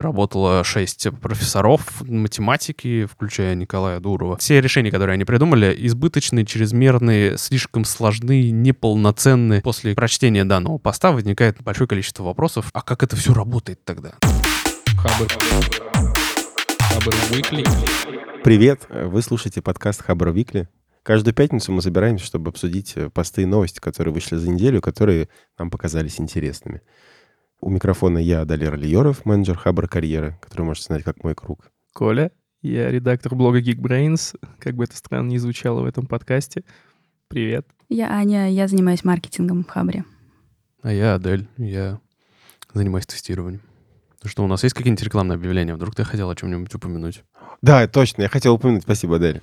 работало шесть профессоров математики, включая Николая Дурова. Все решения, которые они придумали, избыточные, чрезмерные, слишком сложны, неполноценны. После прочтения данного поста возникает большое количество вопросов. А как это все работает тогда? Хабр. Хабр Weekly. Привет! Вы слушаете подкаст Хабр Викли. Каждую пятницу мы собираемся, чтобы обсудить э, посты и новости, которые вышли за неделю, которые нам показались интересными. У микрофона я, Далер Лиеров, менеджер Хабр Карьеры, который можете знать как мой круг. Коля, я редактор блога Geekbrains. Как бы это странно ни звучало в этом подкасте. Привет. Я Аня, я занимаюсь маркетингом в Хабре. А я Адель, я занимаюсь тестированием. Ну что, у нас есть какие-нибудь рекламные объявления? Вдруг ты хотел о чем-нибудь упомянуть? Да, точно, я хотел упомянуть, спасибо, Адель.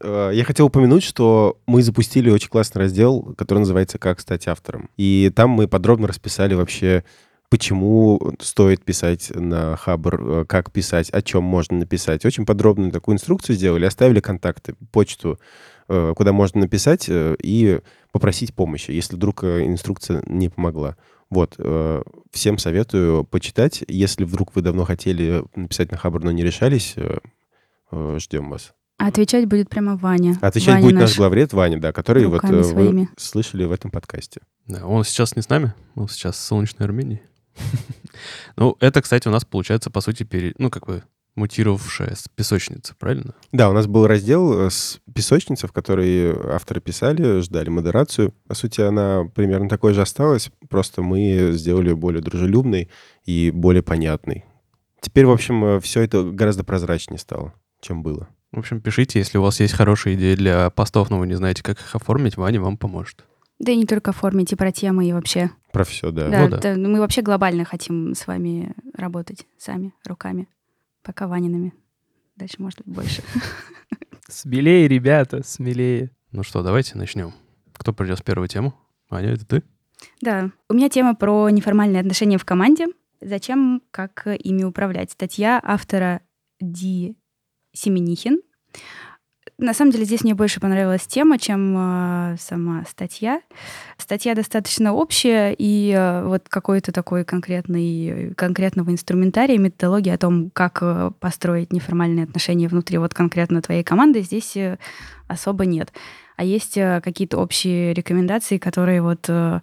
Э, Я хотел упомянуть, что мы запустили очень классный раздел, который называется «Как стать автором». И там мы подробно расписали вообще, почему стоит писать на Хабр, э, как писать, о чем можно написать. Очень подробную такую инструкцию сделали, оставили контакты, почту, э, куда можно написать э, и попросить помощи, если вдруг инструкция не помогла. Вот, всем советую почитать. Если вдруг вы давно хотели написать на Хабр, но не решались, ждем вас. А отвечать будет прямо Ваня. Отвечать Ваня будет наш наш. главред Ваня, да, который вот своими. вы слышали в этом подкасте. Да, он сейчас не с нами, он сейчас в солнечной Армении. Ну, это, кстати, у нас получается, по сути, пере... ну, как бы мутировавшая с песочницы, правильно? Да, у нас был раздел э, с песочницы, в которой авторы писали, ждали модерацию. По сути, она примерно такой же осталась, просто мы сделали ее более дружелюбной и более понятной. Теперь, в общем, все это гораздо прозрачнее стало, чем было. В общем, пишите, если у вас есть хорошие идеи для постов, но вы не знаете, как их оформить, Ваня вам поможет. Да и не только оформить, и про темы, и вообще. Про все, да. Да, Ну да. да, мы вообще глобально хотим с вами работать сами, руками. Пока Ваниными. Дальше, может быть, больше. Смелее, ребята, смелее. Ну что, давайте начнем. Кто придет с первой тему? Аня, это ты? Да, у меня тема про неформальные отношения в команде. Зачем, как ими управлять? Статья автора Ди Семенихин. На самом деле здесь мне больше понравилась тема, чем э, сама статья. Статья достаточно общая, и э, вот какой-то такой конкретный, конкретного инструментария, методологии о том, как э, построить неформальные отношения внутри вот конкретно твоей команды, здесь э, особо нет. А есть э, какие-то общие рекомендации, которые вот э,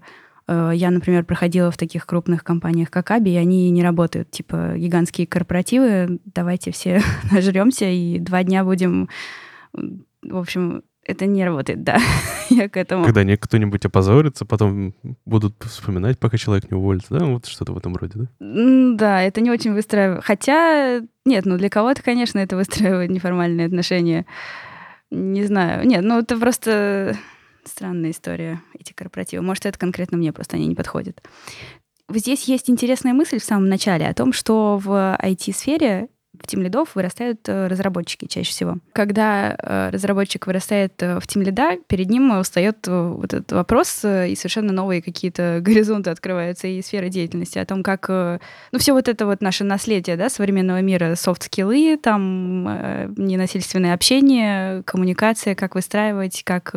э, я, например, проходила в таких крупных компаниях, как Аби, и они не работают. Типа гигантские корпоративы, давайте все нажремся и два дня будем... В общем, это не работает, да. я к этому... Когда кто-нибудь опозорится, потом будут вспоминать, пока человек не уволится. Да, вот что-то в этом роде, да? Да, это не очень выстраивает. Хотя, нет, ну для кого-то, конечно, это выстраивает неформальные отношения. Не знаю. Нет, ну это просто странная история, эти корпоративы. Может, это конкретно мне просто они не подходят. Здесь есть интересная мысль в самом начале о том, что в IT-сфере в тимлидов вырастают э, разработчики чаще всего. Когда э, разработчик вырастает э, в тимлида, перед ним встает вот этот вопрос, и совершенно новые какие-то горизонты открываются и сферы деятельности о том, как... Ну, все вот это вот наше наследие, да, современного мира, софт-скиллы, там, ненасильственное общение, коммуникация, как выстраивать, как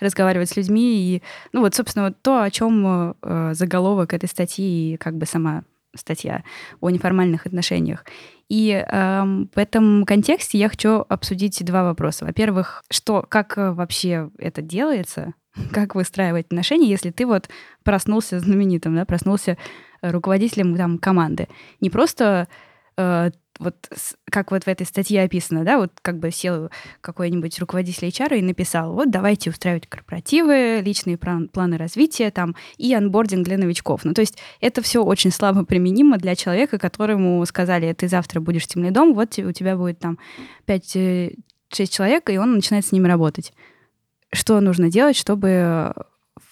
разговаривать с людьми. И, ну, вот, собственно, вот то, о чем заголовок этой статьи и как бы сама статья о неформальных отношениях. И эм, в этом контексте я хочу обсудить два вопроса. Во-первых, что, как э, вообще это делается, как выстраивать отношения, если ты вот проснулся знаменитым, да, проснулся э, руководителем там, команды. Не просто э, вот как вот в этой статье описано, да, вот как бы сел какой-нибудь руководитель HR и написал, вот давайте устраивать корпоративы, личные план- планы развития там и анбординг для новичков. Ну, то есть это все очень слабо применимо для человека, которому сказали, ты завтра будешь тем лидом, вот у тебя будет там 5-6 человек, и он начинает с ними работать. Что нужно делать, чтобы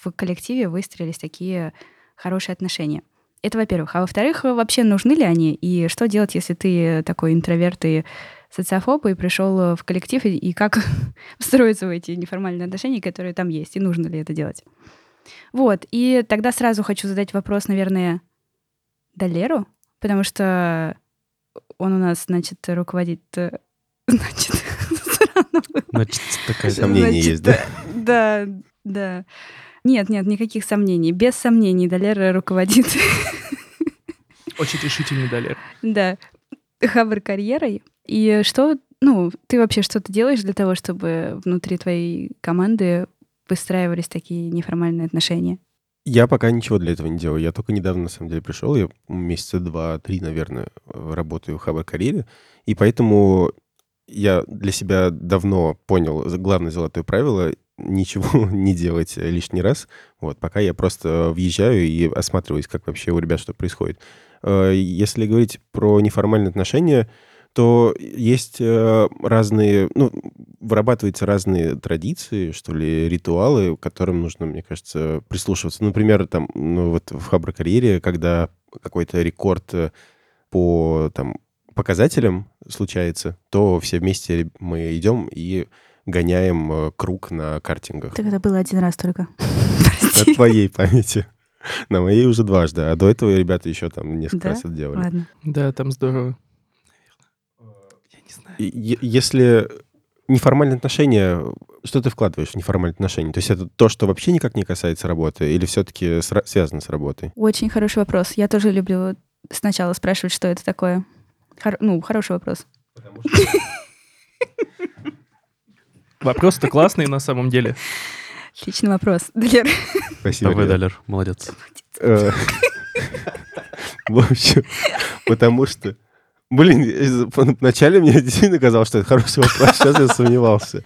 в коллективе выстроились такие хорошие отношения? Это во-первых. А во-вторых, вообще нужны ли они? И что делать, если ты такой интроверт и социофоб, и пришел в коллектив, и, и как встроиться в эти неформальные отношения, которые там есть, и нужно ли это делать? Вот, и тогда сразу хочу задать вопрос, наверное, Далеру, потому что он у нас, значит, руководит, э, значит. Значит, такая... Сомнения Значит, есть, да? Да, да. Нет, нет, никаких сомнений. Без сомнений Далера руководит Очень решительный Далер. Да. Хабр карьерой. И что, ну, ты вообще что-то делаешь для того, чтобы внутри твоей команды выстраивались такие неформальные отношения? Я пока ничего для этого не делаю. Я только недавно, на самом деле, пришел. Я месяца два-три, наверное, работаю в Хабр карьере. И поэтому я для себя давно понял главное золотое правило ничего не делать лишний раз, вот, пока я просто въезжаю и осматриваюсь, как вообще у ребят что происходит. Э, если говорить про неформальные отношения, то есть э, разные, ну, вырабатываются разные традиции, что ли, ритуалы, которым нужно, мне кажется, прислушиваться. Например, там, ну, вот в Хабр-карьере, когда какой-то рекорд э, по там, показателям случается, то все вместе мы идем и гоняем э, круг на картингах. Так это было один раз только. На твоей памяти. На моей уже дважды. А до этого ребята еще там несколько раз это делали. Ладно. Да, там здорово. Я не знаю. Если неформальные отношения, что ты вкладываешь в неформальные отношения? То есть это то, что вообще никак не касается работы, или все-таки связано с работой? Очень хороший вопрос. Я тоже люблю сначала спрашивать, что это такое. Хор- ну, хороший вопрос. Вопрос-то классный на самом деле. Отличный вопрос, Далер. Спасибо. Давай. Далер, молодец. Э, В общем, потому что... Блин, вначале мне действительно казалось, что это хороший вопрос, сейчас я сомневался.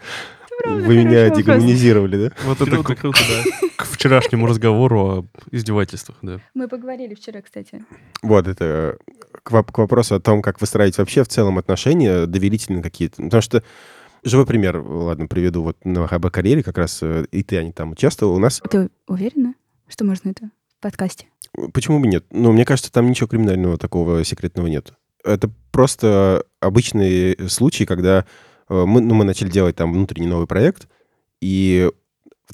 Вы меня дегуманизировали, да? Вот это Круто, да. к вчерашнему разговору о издевательствах, да. Мы поговорили вчера, кстати. Вот, это э, к вопросу о том, как выстраивать вообще в целом отношения, доверительные какие-то. Потому что живой пример, ладно, приведу. Вот на ХБ карьере как раз э, и ты, Аня, там участвовал. У нас... Ты уверена, что можно это в подкасте? Почему бы нет? Ну, мне кажется, там ничего криминального такого секретного нет. Это просто обычный случай, когда э, мы, ну, мы начали делать там внутренний новый проект, и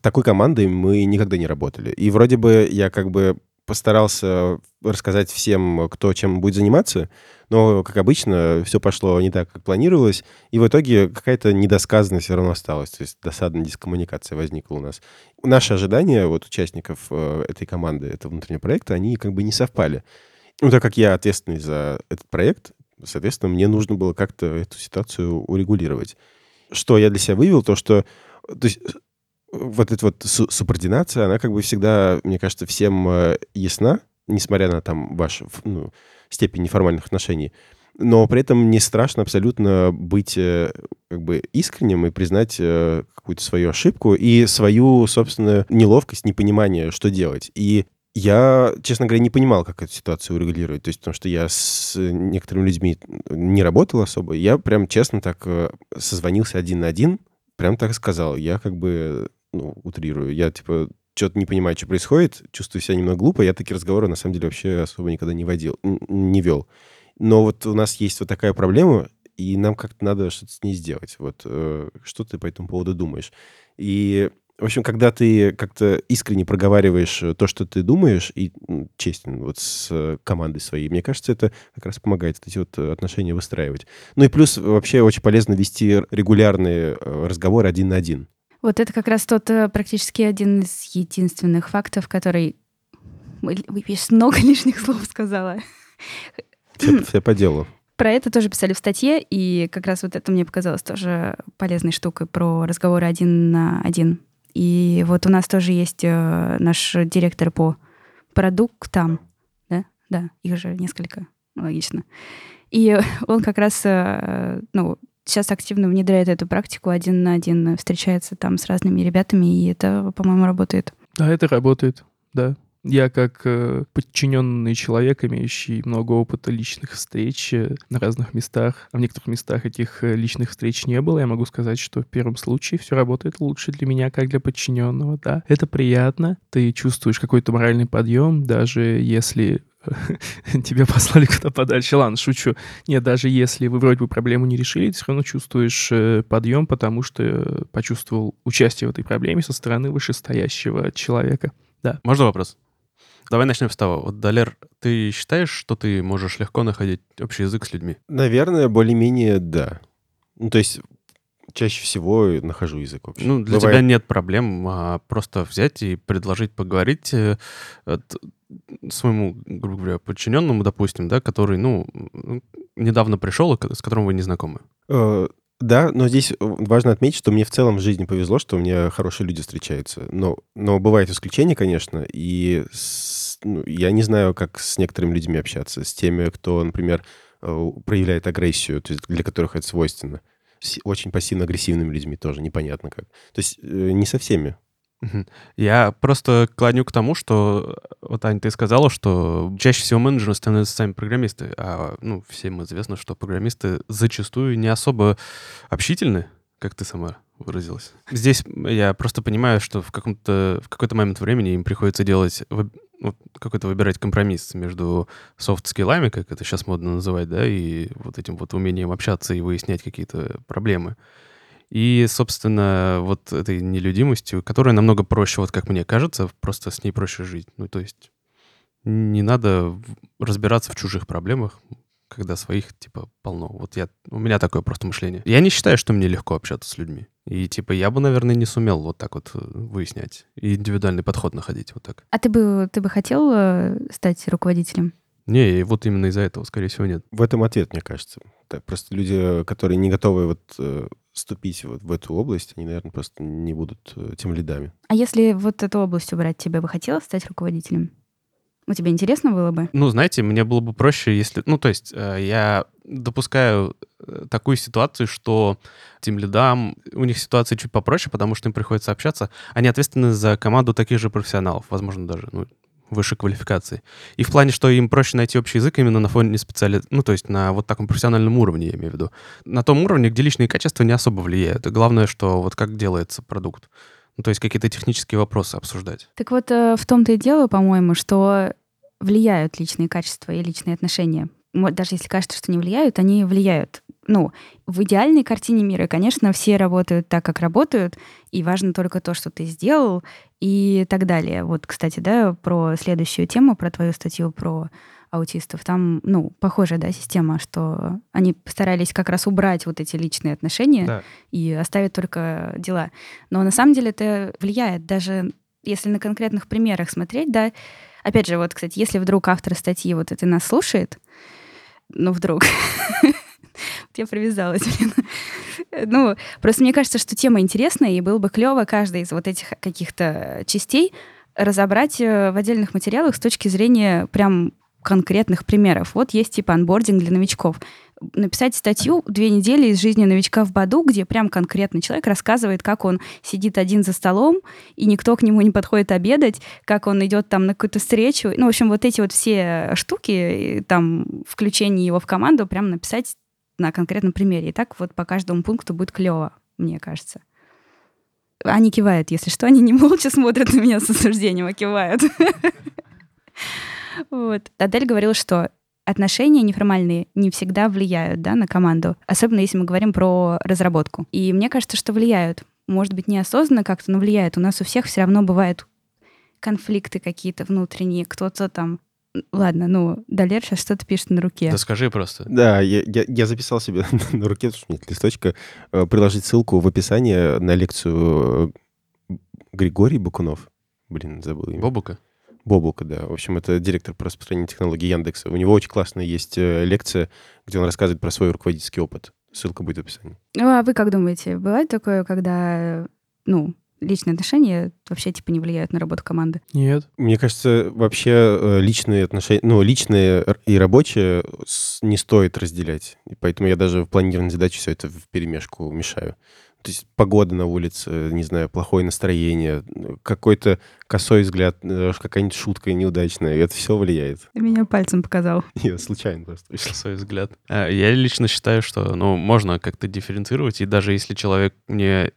такой командой мы никогда не работали. И вроде бы я как бы постарался рассказать всем, кто чем будет заниматься, но, как обычно, все пошло не так, как планировалось, и в итоге какая-то недосказанность все равно осталась, то есть досадная дискоммуникация возникла у нас. Наши ожидания вот участников э, этой команды, этого внутреннего проекта, они как бы не совпали. Ну, так как я ответственный за этот проект, соответственно, мне нужно было как-то эту ситуацию урегулировать. Что я для себя вывел, то что то есть, вот эта вот су- субординация, она как бы всегда, мне кажется, всем э, ясна, несмотря на там вашу ну, степень неформальных отношений. Но при этом не страшно абсолютно быть э, как бы искренним и признать э, какую-то свою ошибку и свою, собственно, неловкость, непонимание, что делать. И я, честно говоря, не понимал, как эту ситуацию урегулировать. То есть, потому что я с некоторыми людьми не работал особо. Я прям честно так созвонился один на один, прям так сказал. Я как бы, ну, утрирую. Я, типа, что-то не понимаю, что происходит, чувствую себя немного глупо. Я такие разговоры, на самом деле, вообще особо никогда не водил, не вел. Но вот у нас есть вот такая проблема, и нам как-то надо что-то с ней сделать. Вот э, что ты по этому поводу думаешь? И, в общем, когда ты как-то искренне проговариваешь э, то, что ты думаешь, и м, честен вот с э, командой своей, мне кажется, это как раз помогает эти вот э, отношения выстраивать. Ну и плюс вообще очень полезно вести регулярные разговоры один на один. Вот это как раз тот э, практически один из единственных фактов, который... Я много лишних слов сказала. Все, все по делу. Про это тоже писали в статье, и как раз вот это мне показалось тоже полезной штукой про разговоры один на один. И вот у нас тоже есть э, наш директор по продуктам, да? Да, их же несколько, логично. И он как раз, э, ну, сейчас активно внедряет эту практику один на один, встречается там с разными ребятами, и это, по-моему, работает. Да, это работает, да. Я как э, подчиненный человек, имеющий много опыта личных встреч э, на разных местах, а в некоторых местах этих э, личных встреч не было, я могу сказать, что в первом случае все работает лучше для меня, как для подчиненного, да. Это приятно, ты чувствуешь какой-то моральный подъем, даже если тебя послали куда подальше. Ладно, шучу. Нет, даже если вы вроде бы проблему не решили, ты все равно чувствуешь э, подъем, потому что э, почувствовал участие в этой проблеме со стороны вышестоящего человека. Можно вопрос? Давай начнем с того. Вот, Далер, ты считаешь, что ты можешь легко находить общий язык с людьми? Наверное, более-менее да. Ну, то есть чаще всего нахожу язык общий. Ну, для Бывает- тебя нет проблем а, просто взять и предложить поговорить. Э, э, своему, грубо говоря, подчиненному, допустим, да, который, ну, недавно пришел, с которым вы не знакомы? Э, да, но здесь важно отметить, что мне в целом в жизни повезло, что у меня хорошие люди встречаются. Но, но бывают исключения, конечно, и с, ну, я не знаю, как с некоторыми людьми общаться. С теми, кто, например, э, проявляет агрессию, то есть для которых это свойственно. С очень пассивно-агрессивными людьми тоже непонятно как. То есть э, не со всеми. Я просто клоню к тому, что, вот, Ань, ты сказала, что чаще всего менеджеры становятся сами программисты, а, ну, всем известно, что программисты зачастую не особо общительны, как ты сама выразилась. Здесь я просто понимаю, что в, каком-то, в какой-то момент времени им приходится делать вот, какой-то выбирать компромисс между софт-скиллами, как это сейчас модно называть, да, и вот этим вот умением общаться и выяснять какие-то проблемы. И, собственно, вот этой нелюдимостью, которая намного проще, вот как мне кажется, просто с ней проще жить. Ну, то есть не надо разбираться в чужих проблемах, когда своих, типа, полно. Вот я, у меня такое просто мышление. Я не считаю, что мне легко общаться с людьми. И, типа, я бы, наверное, не сумел вот так вот э, выяснять и индивидуальный подход находить вот так. А ты бы, ты бы хотел э, стать руководителем? Не, вот именно из-за этого, скорее всего, нет. В этом ответ, мне кажется. Так, просто люди, которые не готовы вот э, вступить вот в эту область, они, наверное, просто не будут э, тем лидами. А если вот эту область убрать, тебе бы хотелось стать руководителем? У тебя интересно было бы? Ну, знаете, мне было бы проще, если... Ну, то есть э, я допускаю такую ситуацию, что тем лидам, у них ситуация чуть попроще, потому что им приходится общаться. Они ответственны за команду таких же профессионалов, возможно, даже ну, высшей квалификации. И в плане, что им проще найти общий язык именно на фоне специали... Ну, то есть на вот таком профессиональном уровне, я имею в виду. На том уровне, где личные качества не особо влияют. И главное, что вот как делается продукт. Ну, то есть какие-то технические вопросы обсуждать. Так вот, э, в том-то и дело, по-моему, что влияют личные качества и личные отношения. Даже если кажется, что не влияют, они влияют ну, в идеальной картине мира, конечно, все работают так, как работают, и важно только то, что ты сделал, и так далее. Вот, кстати, да, про следующую тему, про твою статью про аутистов. Там, ну, похожая, да, система, что они постарались как раз убрать вот эти личные отношения да. и оставить только дела. Но на самом деле это влияет даже если на конкретных примерах смотреть, да, опять же, вот, кстати, если вдруг автор статьи вот это нас слушает, ну, вдруг, я привязалась, блин. Ну, просто мне кажется, что тема интересная, и было бы клево каждый из вот этих каких-то частей разобрать э, в отдельных материалах с точки зрения прям конкретных примеров. Вот есть типа анбординг для новичков. Написать статью «Две недели из жизни новичка в Баду», где прям конкретный человек рассказывает, как он сидит один за столом, и никто к нему не подходит обедать, как он идет там на какую-то встречу. Ну, в общем, вот эти вот все штуки, там, включение его в команду, прям написать на конкретном примере. И так вот по каждому пункту будет клево, мне кажется. Они кивают, если что, они не молча смотрят на меня с осуждением, а кивают. Вот. Адель говорила, что отношения неформальные не всегда влияют да, на команду, особенно если мы говорим про разработку. И мне кажется, что влияют. Может быть, неосознанно как-то, но влияют. У нас у всех все равно бывают конфликты какие-то внутренние. Кто-то там Ладно, ну, Далер сейчас что-то пишет на руке. Да скажи просто. Да, я, я, я записал себе на руке, потому что нет листочка, э, приложить ссылку в описании на лекцию э, Григорий Бакунов. Блин, забыл имя. Бобука? Бобука, да. В общем, это директор по распространению технологий Яндекса. У него очень классная есть э, лекция, где он рассказывает про свой руководительский опыт. Ссылка будет в описании. Ну, а вы как думаете, бывает такое, когда, ну, личные отношения вообще типа не влияют на работу команды? Нет. Мне кажется, вообще э, личные отношения, ну, личные и рабочие не стоит разделять. И поэтому я даже в планировании задач все это в перемешку мешаю. То есть погода на улице, не знаю, плохое настроение, какой-то косой взгляд, э, какая-нибудь шутка неудачная, это все влияет. Ты меня пальцем показал. Я случайно просто. Косой взгляд. А, я лично считаю, что, ну, можно как-то дифференцировать, и даже если человек мне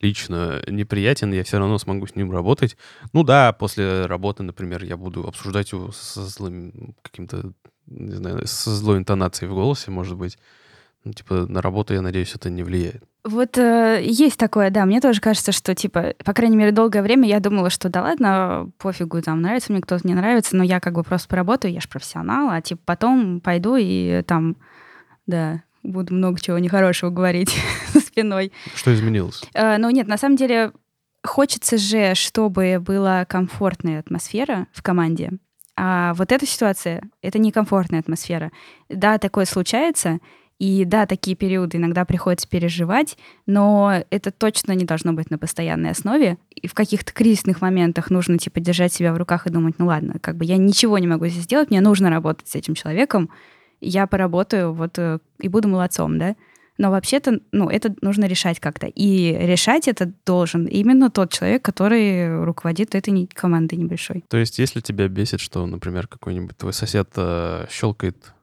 лично неприятен, я все равно смогу с ним работать. Ну да, после работы, например, я буду обсуждать его со злым каким-то, не знаю, со злой интонацией в голосе, может быть. Ну, типа, на работу, я надеюсь, это не влияет. Вот э, есть такое, да. Мне тоже кажется, что, типа, по крайней мере, долгое время я думала, что да ладно, пофигу, там, нравится мне кто-то, не нравится, но я как бы просто поработаю, я же профессионал, а, типа, потом пойду и там, да, буду много чего нехорошего говорить спиной. Что изменилось? Э, ну нет, на самом деле хочется же, чтобы была комфортная атмосфера в команде. А вот эта ситуация — это некомфортная атмосфера. Да, такое случается, и да, такие периоды иногда приходится переживать, но это точно не должно быть на постоянной основе. И в каких-то кризисных моментах нужно типа держать себя в руках и думать, ну ладно, как бы я ничего не могу здесь сделать, мне нужно работать с этим человеком, я поработаю вот э, и буду молодцом, да. Но вообще-то, ну, это нужно решать как-то. И решать это должен именно тот человек, который руководит этой командой небольшой. То есть, если тебя бесит, что, например, какой-нибудь твой сосед э, щелкает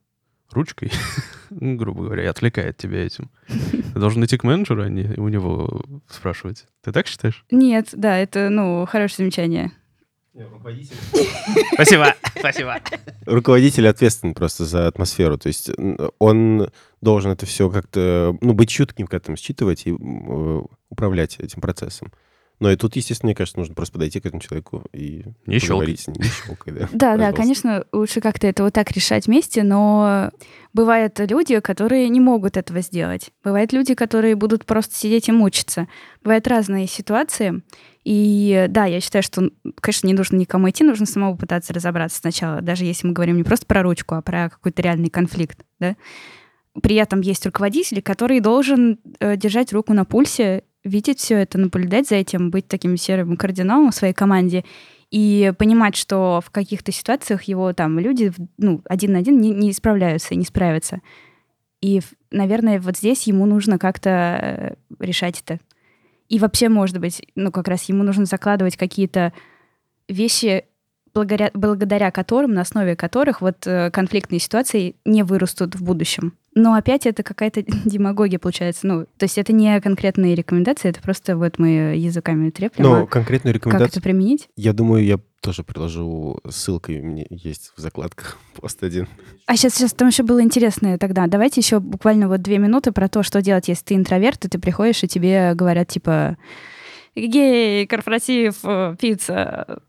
ручкой, ну, грубо говоря, и отвлекает тебя этим. Ты должен идти к менеджеру, а не у него спрашивать. Ты так считаешь? Нет, да, это, ну, хорошее замечание. Спасибо, спасибо. Руководитель ответственен просто за атмосферу. То есть он должен это все как-то, ну, быть чутким к этому, считывать и э, управлять этим процессом. Но и тут, естественно, мне кажется, нужно просто подойти к этому человеку и не поговорить с ним. Не щелкай, да. Да, да, конечно, лучше как-то это вот так решать вместе, но бывают люди, которые не могут этого сделать. Бывают люди, которые будут просто сидеть и мучиться. Бывают разные ситуации. И да, я считаю, что, конечно, не нужно никому идти, нужно самому пытаться разобраться сначала, даже если мы говорим не просто про ручку, а про какой-то реальный конфликт, да. При этом есть руководитель, который должен э, держать руку на пульсе видеть все это, наблюдать за этим, быть таким серым кардиналом в своей команде и понимать, что в каких-то ситуациях его там люди ну, один на один не, не справляются не справятся. И, наверное, вот здесь ему нужно как-то э, решать это. И вообще, может быть, ну, как раз ему нужно закладывать какие-то вещи, благодаря, благодаря которым, на основе которых вот э, конфликтные ситуации не вырастут в будущем. Но опять это какая-то демагогия получается. Ну, то есть это не конкретные рекомендации, это просто вот мы языками треплем. Но а конкретную рекомендацию... Как это применить? Я думаю, я тоже приложу ссылкой, у меня есть в закладках пост один. А сейчас, сейчас там еще было интересное тогда. Давайте еще буквально вот две минуты про то, что делать, если ты интроверт, и ты приходишь, и тебе говорят, типа, гей, корпоратив, э, пицца,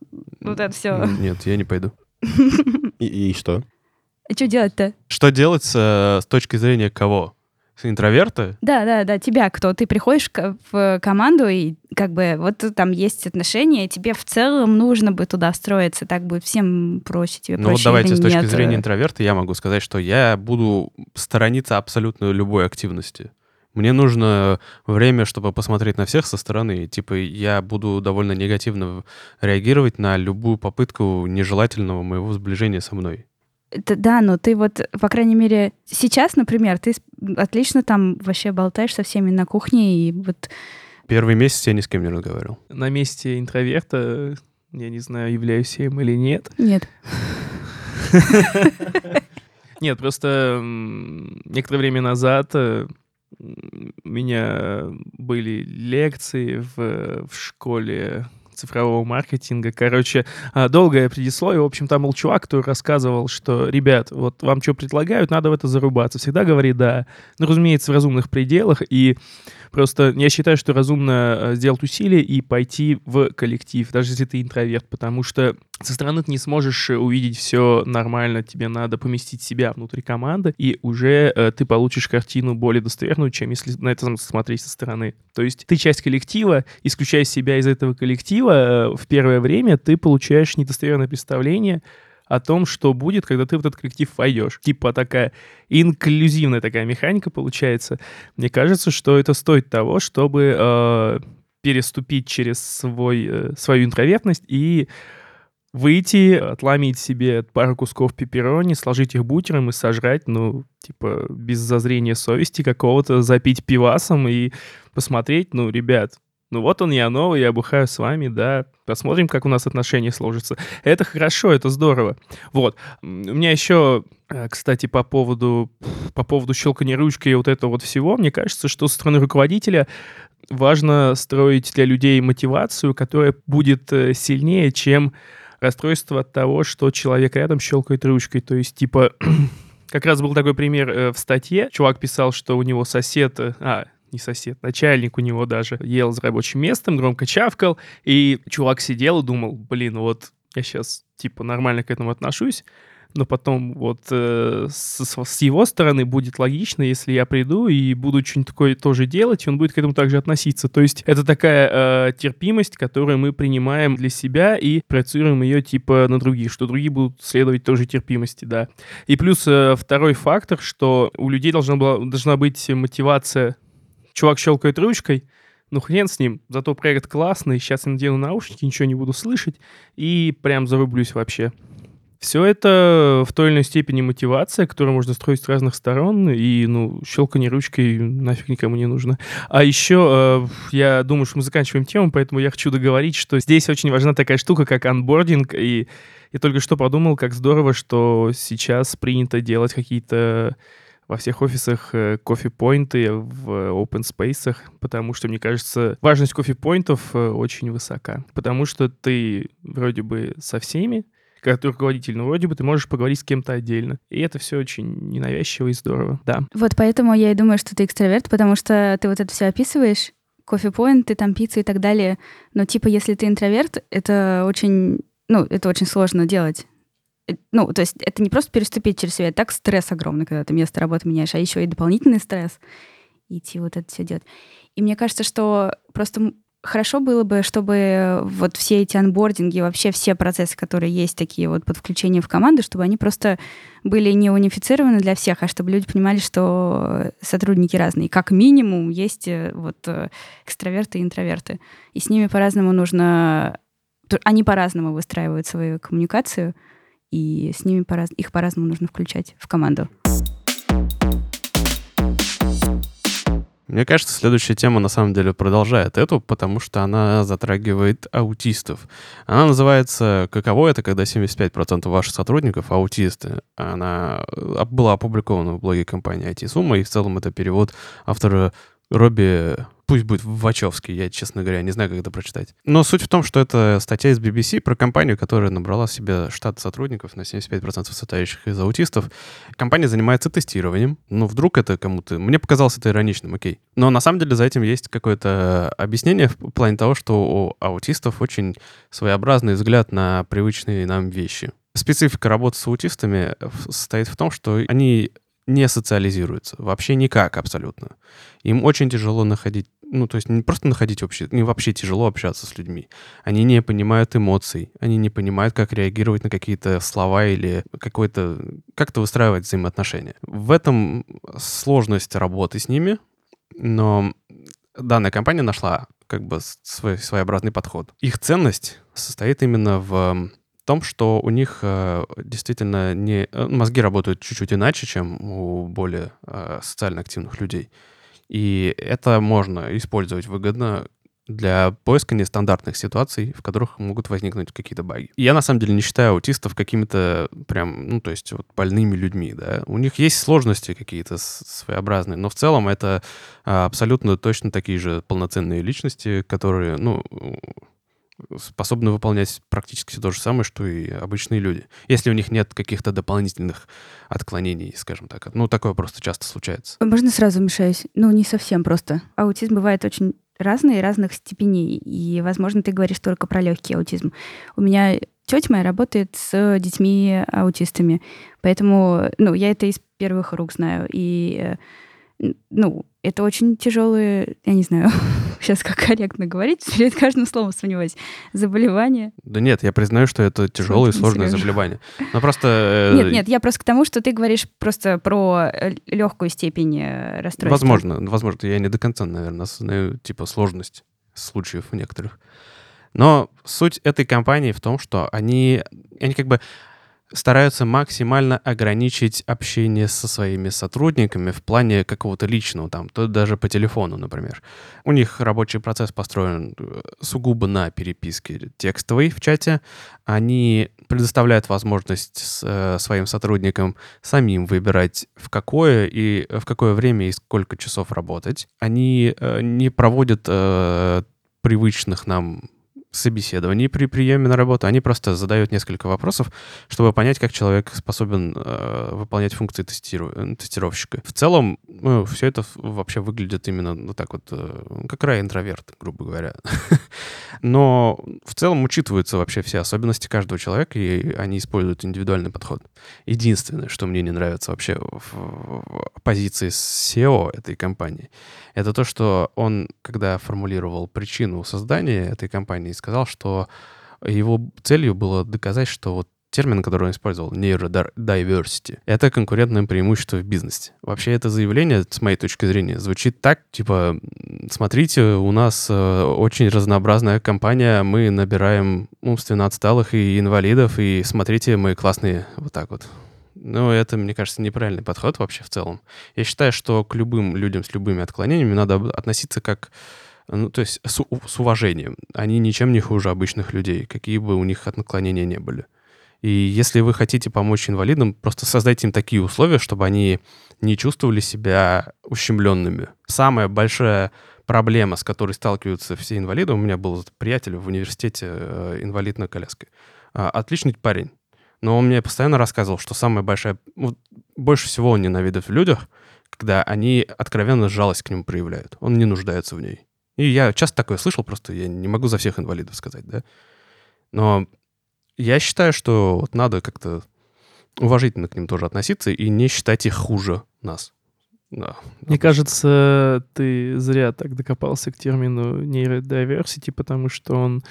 вот это все. Нет, я не пойду. И, и что? А что делать-то? Что делать с, с точки зрения кого? С интроверта? Да, да, да. Тебя кто? Ты приходишь в команду, и как бы вот там есть отношения, и тебе в целом нужно бы туда строиться, так будет всем проще, тебе ну проще вот давайте с точки нет? зрения интроверта я могу сказать, что я буду сторониться абсолютно любой активности. Мне нужно время, чтобы посмотреть на всех со стороны. Типа, я буду довольно негативно реагировать на любую попытку нежелательного моего сближения со мной. Это, да, но ты вот, по крайней мере, сейчас, например, ты отлично там вообще болтаешь со всеми на кухне, и вот... Первый месяц я ни с кем не разговаривал. На месте интроверта, я не знаю, являюсь я им или нет. Нет. Нет, просто некоторое время назад э, у меня были лекции в, в школе цифрового маркетинга. Короче, а, долгое предисловие. В общем, там был чувак, который рассказывал, что, ребят, вот вам что предлагают, надо в это зарубаться. Всегда говори «да». Ну, разумеется, в разумных пределах. И Просто я считаю, что разумно э, сделать усилие и пойти в коллектив, даже если ты интроверт, потому что со стороны ты не сможешь э, увидеть все нормально, тебе надо поместить себя внутри команды, и уже э, ты получишь картину более достоверную, чем если на это смотреть со стороны. То есть ты часть коллектива, исключая себя из этого коллектива, э, в первое время ты получаешь недостоверное представление о том, что будет, когда ты в этот коллектив войдешь. Типа такая инклюзивная такая механика получается. Мне кажется, что это стоит того, чтобы э, переступить через свой, э, свою интровертность и выйти, отломить себе пару кусков пепперони, сложить их бутером и сожрать, ну, типа, без зазрения совести какого-то, запить пивасом и посмотреть, ну, ребят, ну вот он я новый, я бухаю с вами, да, посмотрим, как у нас отношения сложатся. Это хорошо, это здорово. Вот. У меня еще, э, кстати, по поводу, по поводу щелкания ручкой и вот этого вот всего, мне кажется, что со стороны руководителя важно строить для людей мотивацию, которая будет э, сильнее, чем расстройство от того, что человек рядом щелкает ручкой. То есть, типа, как раз был такой пример э, в статье. Чувак писал, что у него сосед... А, не сосед, начальник у него даже ел за рабочим местом, громко чавкал, и чувак сидел и думал, блин, вот я сейчас типа нормально к этому отношусь, но потом вот э, с, с его стороны будет логично, если я приду и буду что-нибудь такое тоже делать, и он будет к этому также относиться. То есть это такая э, терпимость, которую мы принимаем для себя и проецируем ее типа на других, что другие будут следовать тоже терпимости, да. И плюс э, второй фактор, что у людей должна, была, должна быть мотивация. Чувак щелкает ручкой, ну хрен с ним, зато проект классный, сейчас я надену наушники, ничего не буду слышать, и прям зарублюсь вообще. Все это в той или иной степени мотивация, которую можно строить с разных сторон, и, ну, щелканье ручкой нафиг никому не нужно. А еще э, я думаю, что мы заканчиваем тему, поэтому я хочу договорить, что здесь очень важна такая штука, как анбординг, и я только что подумал, как здорово, что сейчас принято делать какие-то во всех офисах э, кофе-поинты в open space, потому что, мне кажется, важность кофе-поинтов э, очень высока. Потому что ты вроде бы со всеми, как ты руководитель, но вроде бы ты можешь поговорить с кем-то отдельно. И это все очень ненавязчиво и здорово, да. Вот поэтому я и думаю, что ты экстраверт, потому что ты вот это все описываешь, кофе-поинты, там пицца и так далее. Но типа, если ты интроверт, это очень, ну, это очень сложно делать. Э, ну, то есть это не просто переступить через себя, так стресс огромный, когда ты место работы меняешь, а еще и дополнительный стресс идти вот это все делать. И мне кажется, что просто хорошо было бы, чтобы вот все эти анбординги, вообще все процессы, которые есть такие вот под включение в команду, чтобы они просто были не унифицированы для всех, а чтобы люди понимали, что сотрудники разные. Как минимум есть э, вот э, экстраверты и интроверты. И с ними по-разному нужно... Они по-разному выстраивают свою коммуникацию, и с ними по их по-разному нужно включать в команду. Мне кажется, следующая тема на самом деле продолжает эту, потому что она затрагивает аутистов. Она называется «Каково это, когда 75% ваших сотрудников аутисты?». Она э, была опубликована в блоге компании IT Summa, и в целом это перевод автора Робби Пусть будет Вачовский, я, честно говоря, не знаю, как это прочитать. Но суть в том, что это статья из BBC про компанию, которая набрала себе штат сотрудников на 75% состоящих из аутистов. Компания занимается тестированием. Ну, вдруг это кому-то... Мне показалось это ироничным, окей. Но на самом деле за этим есть какое-то объяснение в плане того, что у аутистов очень своеобразный взгляд на привычные нам вещи. Специфика работы с аутистами состоит в том, что они не социализируются. Вообще никак абсолютно. Им очень тяжело находить ну, то есть не просто находить общее, не вообще тяжело общаться с людьми. Они не понимают эмоций, они не понимают, как реагировать на какие-то слова или какой-то, как-то выстраивать взаимоотношения. В этом сложность работы с ними, но данная компания нашла как бы свой своеобразный подход. Их ценность состоит именно в том, что у них э, действительно не э, мозги работают чуть-чуть иначе, чем у более э, социально активных людей. И это можно использовать выгодно для поиска нестандартных ситуаций, в которых могут возникнуть какие-то баги. я на самом деле не считаю аутистов какими-то прям, ну, то есть вот больными людьми, да. У них есть сложности какие-то своеобразные, но в целом это а, абсолютно точно такие же полноценные личности, которые, ну, способны выполнять практически все то же самое, что и обычные люди. Если у них нет каких-то дополнительных отклонений, скажем так. Ну, такое просто часто случается. Можно сразу вмешаюсь? Ну, не совсем просто. Аутизм бывает очень разный, разных степеней. И, возможно, ты говоришь только про легкий аутизм. У меня тетя моя работает с детьми аутистами. Поэтому, ну, я это из первых рук знаю. И, э, ну, это очень тяжелые, я не знаю, сейчас как корректно говорить, перед каждым словом сомневаюсь, заболевание. Да нет, я признаю, что это тяжелое и сложное заболевание. Но просто... Э, нет, нет, я просто к тому, что ты говоришь просто про э, легкую степень э, расстройства. Возможно, возможно, я не до конца, наверное, осознаю, типа, сложность случаев некоторых. Но суть этой компании в том, что они, они как бы стараются максимально ограничить общение со своими сотрудниками в плане какого-то личного, там, то даже по телефону, например. У них рабочий процесс построен э, сугубо на переписке текстовой в чате. Они предоставляют возможность с, э, своим сотрудникам самим выбирать, в какое и в какое время и сколько часов работать. Они э, не проводят э, привычных нам собеседовании при приеме на работу. Они просто задают несколько вопросов, чтобы понять, как человек способен э, выполнять функции тестиру... э, тестировщика. В целом, ну, все это вообще выглядит именно ну, так вот, э, как рай интроверт, грубо говоря. Но в целом учитываются вообще все особенности каждого человека, и они используют индивидуальный подход. Единственное, что мне не нравится вообще в, позиции SEO этой компании, это то, что он, когда формулировал причину создания этой компании, сказал, что его целью было доказать, что вот термин, который он использовал, neurodiversity, это конкурентное преимущество в бизнесе. Вообще это заявление, с моей точки зрения, звучит так, типа, смотрите, у нас э, очень разнообразная компания, мы набираем умственно отсталых и инвалидов, и смотрите, мы классные, вот так вот. Ну, это, мне кажется, неправильный подход вообще в целом. Я считаю, что к любым людям с любыми отклонениями надо относиться как ну, то есть с, с уважением. Они ничем не хуже обычных людей, какие бы у них отклонения не были. И если вы хотите помочь инвалидам, просто создайте им такие условия, чтобы они не чувствовали себя ущемленными. Самая большая проблема, с которой сталкиваются все инвалиды, у меня был приятель в университете, э, инвалид на коляске. А, Отличный парень. Но он мне постоянно рассказывал, что самая большая... вот больше всего он ненавидит в людях, когда они откровенно жалость к нему проявляют. Он не нуждается в ней. И я часто такое слышал, просто я не могу за всех инвалидов сказать, да. Но я считаю, что вот надо как-то уважительно к ним тоже относиться и не считать их хуже нас. Да. Мне кажется, ты зря так докопался к термину нейродиверсити, потому что он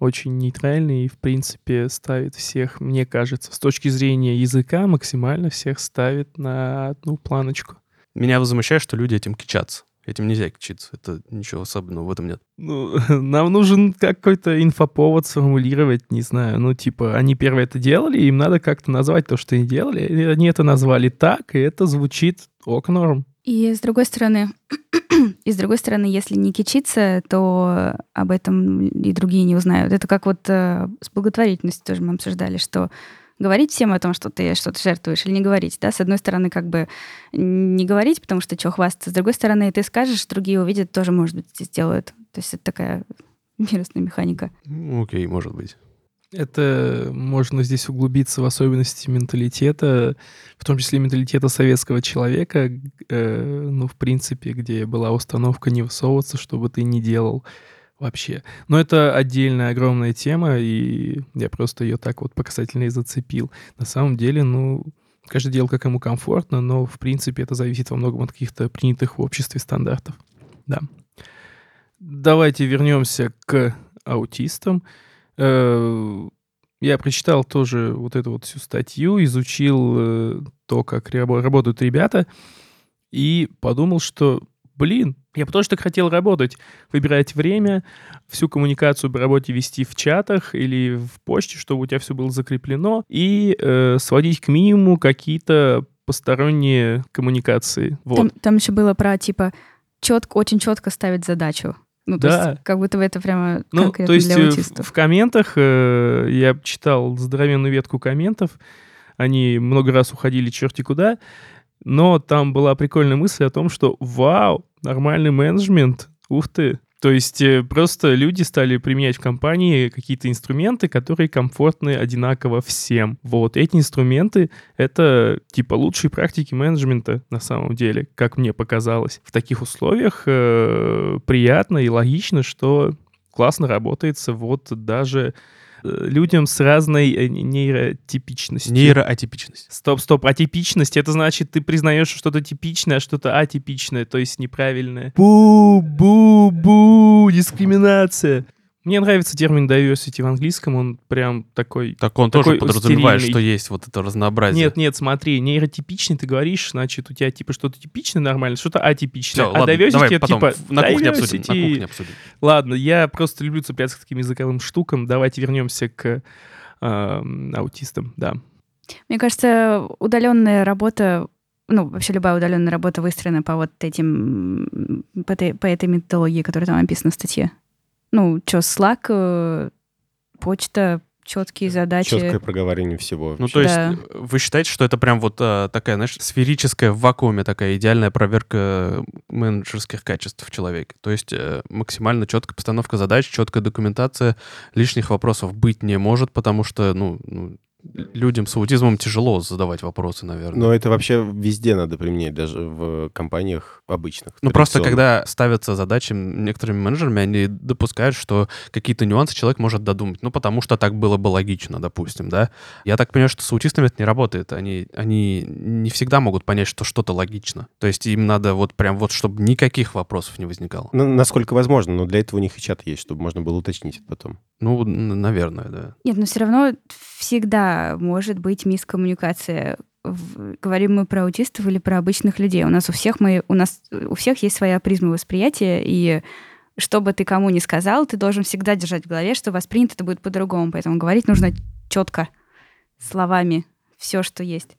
очень нейтральный и, в принципе, ставит всех, мне кажется, с точки зрения языка максимально всех ставит на одну планочку. Меня возмущает, что люди этим кичатся. Этим нельзя кичиться. Это ничего особенного в этом нет. Ну, нам нужен какой-то инфоповод сформулировать, не знаю, ну, типа, они первые это делали, им надо как-то назвать то, что они делали, и они это назвали так, и это звучит ок норм. И с другой стороны, и с другой стороны, если не кичиться, то об этом и другие не узнают. Это как вот э, с благотворительностью тоже мы обсуждали, что говорить всем о том, что ты что-то жертвуешь, или не говорить, да, с одной стороны, как бы не говорить, потому что что хвастаться, с другой стороны, ты скажешь, другие увидят, тоже, может быть, сделают. То есть это такая вирусная механика. Ну, Окей, может быть. Это можно здесь углубиться в особенности менталитета, в том числе менталитета советского человека, э, ну, в принципе, где была установка не высовываться, что бы ты ни делал вообще. Но это отдельная огромная тема, и я просто ее так вот показательно и зацепил. На самом деле, ну, каждый делал как ему комфортно, но, в принципе, это зависит во многом от каких-то принятых в обществе стандартов. Да. Давайте вернемся к аутистам. Э, Я прочитал тоже вот эту вот всю статью, изучил э, то, как рабо- работают ребята, и подумал, что, блин, я бы тоже так хотел работать. Выбирать время, всю коммуникацию по работе вести в чатах или в почте, чтобы у тебя все было закреплено, и э, сводить к минимуму какие-то посторонние коммуникации. Вот. Там, там еще было про, типа, четко, очень четко ставить задачу. Ну, то Да. есть, как будто бы это прямо Ну, конкретно то есть для э, в, аутистов. в комментах э, я читал здоровенную ветку комментов, они много раз уходили черти куда, но там была прикольная мысль о том, что вау, нормальный менеджмент, ух ты. То есть э, просто люди стали применять в компании какие-то инструменты, которые комфортны одинаково всем. Вот эти инструменты — это типа лучшие практики менеджмента на самом деле, как мне показалось. В таких условиях э, приятно и логично, что классно работается вот даже людям с разной э, нейротипичностью. Нейроатипичность. Стоп, стоп, атипичность, это значит, ты признаешь что что-то типичное, а что-то атипичное, то есть неправильное. Бу-бу-бу, дискриминация. Мне нравится термин diversity в английском, он прям такой... Так он Такой тоже подразумевает, стерильный. что есть вот это разнообразие. Нет, нет, смотри, нейротипичный ты говоришь, значит, у тебя типа что-то типичное нормально, что-то атипичное. Всё, а ладно, diversity давай это потом типа на кухне обсудим. На кухне обсудим. Ладно, я просто люблю цепляться к таким языковым штукам. Давайте вернемся к эм, аутистам, да. Мне кажется, удаленная работа, ну, вообще любая удаленная работа выстроена по вот этим, по, этой- по этой методологии, которая там описана в статье. Ну, что, Slack, э, почта, четкие задачи. Четкое проговаривание всего. Ну, то есть Да. э, вы считаете, что это прям вот а, такая, знаешь, сферическая в вакууме такая идеальная проверка менеджерских качеств в человеке? То есть э, максимально четкая постановка задач, четкая документация, лишних вопросов быть не может, потому что, ну, ну, людям с аутизмом тяжело задавать вопросы, наверное. Но это вообще везде надо применять, даже в компаниях обычных. Ну, просто когда ставятся задачи некоторыми менеджерами, они допускают, что какие-то нюансы человек может додумать. Ну, потому что так было бы логично, допустим, да. Я так понимаю, что с аутистами это не работает. Они, они не всегда могут понять, что что-то логично. То есть им надо вот прям вот, чтобы никаких вопросов не возникало. Ну, насколько возможно, но для этого у них и чат есть, чтобы можно было уточнить это потом. Ну, наверное, да. Нет, но все равно всегда может быть мискоммуникация. Говорим мы про аутистов или про обычных людей. У нас у всех мы, у нас у всех есть своя призма восприятия, и что бы ты кому ни сказал, ты должен всегда держать в голове, что воспринято это будет по-другому. Поэтому говорить нужно четко, словами, все, что есть.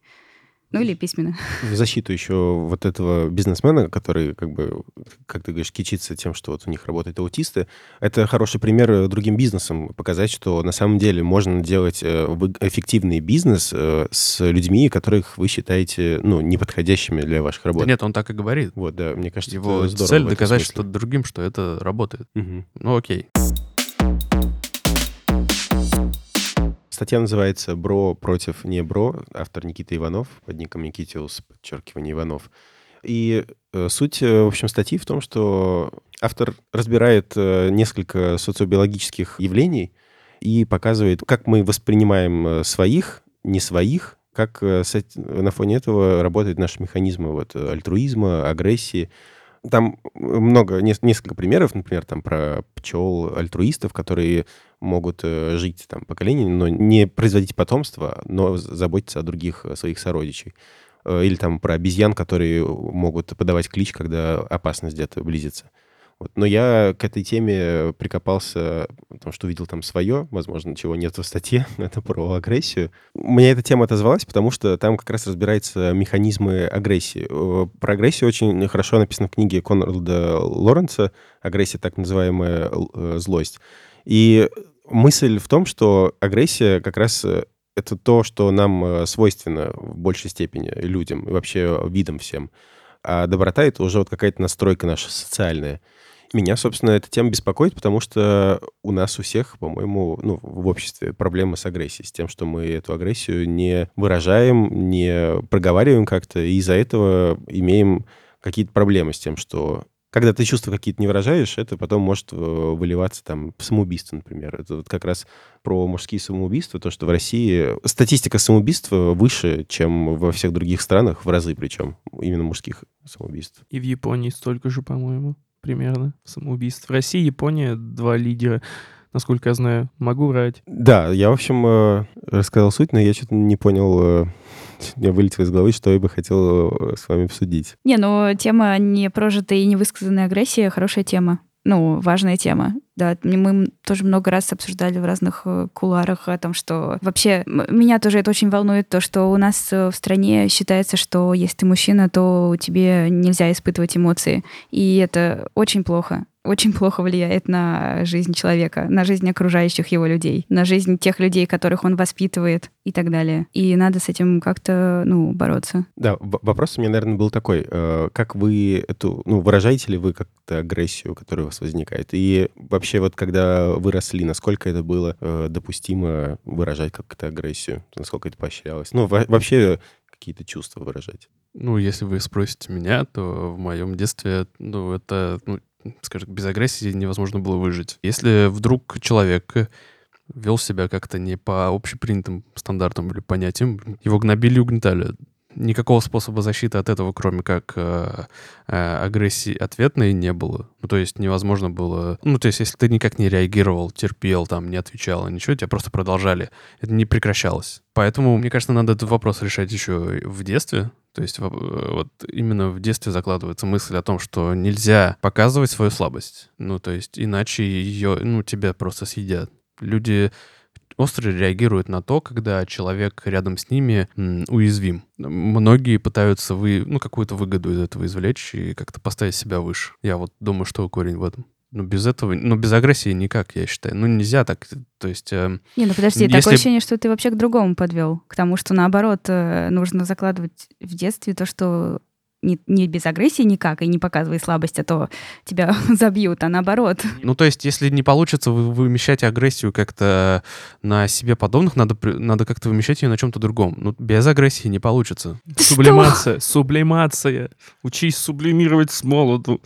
Ну или письменно. В защиту еще вот этого бизнесмена, который, как бы, как ты говоришь, кичится тем, что вот у них работают аутисты, это хороший пример э, другим бизнесам показать, что на самом деле можно делать э, эффективный бизнес э, с людьми, которых вы считаете, ну, неподходящими для ваших Да работ. нет, он так и говорит. Вот, да, мне кажется, Его это здорово цель доказать что другим, что это работает. Мгм. Ну, окей. Статья называется «Бро против не бро», автор Никита Иванов, под ником Никитиус, подчеркивание Иванов. И э, суть, э, в общем, статьи в том, что автор разбирает э, несколько социобиологических явлений и показывает, как мы воспринимаем своих, не своих, как на фоне этого работают наши механизмы вот, альтруизма, агрессии. Там много, нес- несколько примеров, например, там про пчел, альтруистов, которые могут э, жить там поколениями, но не производить потомство, но заботиться о других э, своих сородичей. Э, Или там про обезьян, которые могут подавать клич, когда опасность где-то близится. Вот. Но я к этой теме прикопался, потому что увидел там свое, возможно, чего нет в статье, это про агрессию. Мне эта тема отозвалась, потому что там как раз разбираются механизмы агрессии. Про агрессию очень хорошо написано в книге Конрада Лоренца «Агрессия, так называемая злость». И мысль в том, что агрессия как раз э, это то, что нам э, свойственно в большей степени людям и вообще видам всем. А доброта — это уже вот какая-то настройка наша социальная. Меня, собственно, эта тема беспокоит, потому что у нас у всех, по-моему, ну, в обществе проблемы с агрессией, с тем, что мы эту агрессию не выражаем, не проговариваем как-то, и из-за этого имеем какие-то проблемы с тем, что когда ты чувства какие-то не выражаешь, это потом может э, выливаться там в самоубийство, например. Это вот как раз про мужские самоубийства, то, что в России статистика самоубийств выше, чем во всех других странах, в разы причем, именно мужских самоубийств. И в Японии столько же, по-моему, примерно, самоубийств. В России Япония два лидера, насколько я знаю. Могу врать. Да, я, в общем, э, рассказал суть, но я что-то не понял, мне вылетело из головы, что я бы хотел э, с вами обсудить. Не, ну тема непрожитой и невысказанной агрессии хорошая тема. Ну, важная тема. Да, мы тоже много раз обсуждали в разных э, куларах о том, что вообще меня тоже это очень волнует, то, что у нас э, в стране считается, что если ты мужчина, то тебе нельзя испытывать эмоции. И это очень плохо. Очень плохо влияет на жизнь человека, на жизнь окружающих его людей, на жизнь тех людей, которых он воспитывает и так далее. И надо с этим как-то, ну, бороться. Да, вопрос у меня, наверное, был такой. э, Как вы эту, ну, выражаете ли вы как-то агрессию, которая у вас возникает? И вообще вот когда вы росли, насколько это было э, допустимо выражать как-то агрессию? Насколько это поощрялось? Ну, во- вообще какие-то чувства выражать. Ну, если вы спросите меня, то в моем детстве, ну, это, ну, скажем, без агрессии невозможно было выжить. Если вдруг человек вел себя как-то не по общепринятым стандартам или понятиям, его гнобили и угнетали. Никакого способа защиты от этого, кроме как э, э, агрессии ответной, не было. Ну, то есть невозможно было... Ну, то есть если ты никак не реагировал, терпел, там, не отвечал, ничего, тебя просто продолжали. Это не прекращалось. Поэтому, мне кажется, надо этот вопрос решать еще в детстве. То есть э, вот именно в детстве закладывается мысль о том, что нельзя показывать свою слабость. Ну, то есть иначе ее, ну, тебя просто съедят. Люди остро реагируют на то, когда человек рядом с ними уязвим. Многие пытаются вы, ну, какую-то выгоду из этого извлечь и как-то поставить себя выше. Я вот думаю, что корень в этом. Ну, без этого, ну, без агрессии никак, я считаю. Ну, нельзя так, то есть... Э, Не, ну подожди, Если- такое ощущение, что ты вообще к другому подвел. К тому, что наоборот, э, нужно закладывать в детстве то, что не, не без агрессии никак, и не показывай слабость, а то тебя забьют, а наоборот. ну, то есть, если не получится вы- вымещать агрессию как-то на себе подобных, надо, надо как-то вымещать ее на чем-то другом. Ну, без агрессии не получится. Сублимация, сублимация. Учись сублимировать с молоду.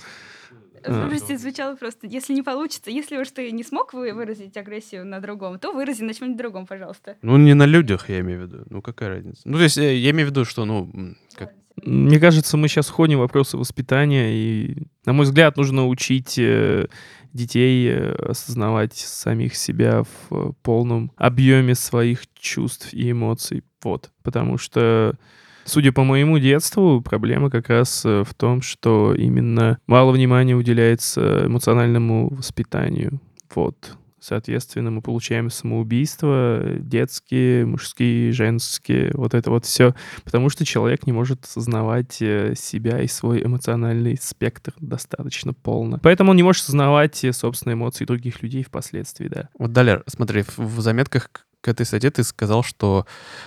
А. Прости, звучало просто, если не получится, если уж ты не смог вы- выразить агрессию на другом, то вырази на чем-нибудь другом, пожалуйста. Ну, не на людях, я имею в виду. Ну, какая разница? Ну, то есть, э, я имею в виду, что, ну, как... Мне кажется, мы сейчас входим в вопросы воспитания, и, на мой взгляд, нужно учить э, детей э, осознавать самих себя в э, полном объеме своих чувств и эмоций. Вот. Потому что, судя по моему детству, проблема как раз в том, что именно мало внимания уделяется эмоциональному воспитанию. Вот. Соответственно, мы получаем самоубийства детские, мужские, женские, вот это вот все потому что человек не может осознавать э, себя и свой эмоциональный спектр достаточно полно. Поэтому он не может осознавать э, собственные эмоции других людей впоследствии, да. Вот, Далер, смотри, в- заметках к- этой статье ты сказал, что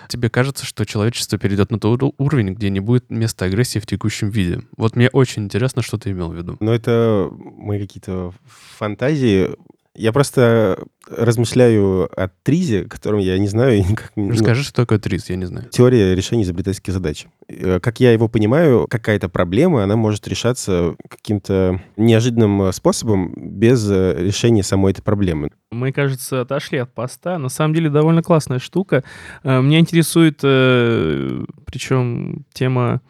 тебе кажется, что человечество перейдет на тот ур- уровень, где не будет места агрессии в текущем виде. Вот мне очень интересно, что ты имел в виду. Но это мои какие-то фантазии. Я просто размышляю о тризе, которым я не знаю и никак не... ну, Расскажи, что такое ТРИС, я не знаю. Теория решения изобретательских задач. Э, Как я его понимаю, какая-то проблема, она может решаться каким-то неожиданным э, способом без э, решения самой этой проблемы. Мы, кажется, отошли от поста. На самом деле довольно классная штука. Меня интересует, причем тема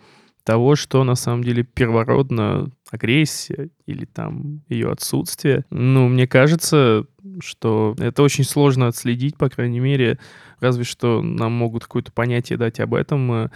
того, что на самом деле первородно агрессия или там ее отсутствие. Ну, мне кажется, что это очень сложно отследить, по крайней мере, разве что нам могут какое-то понятие дать об этом. Э,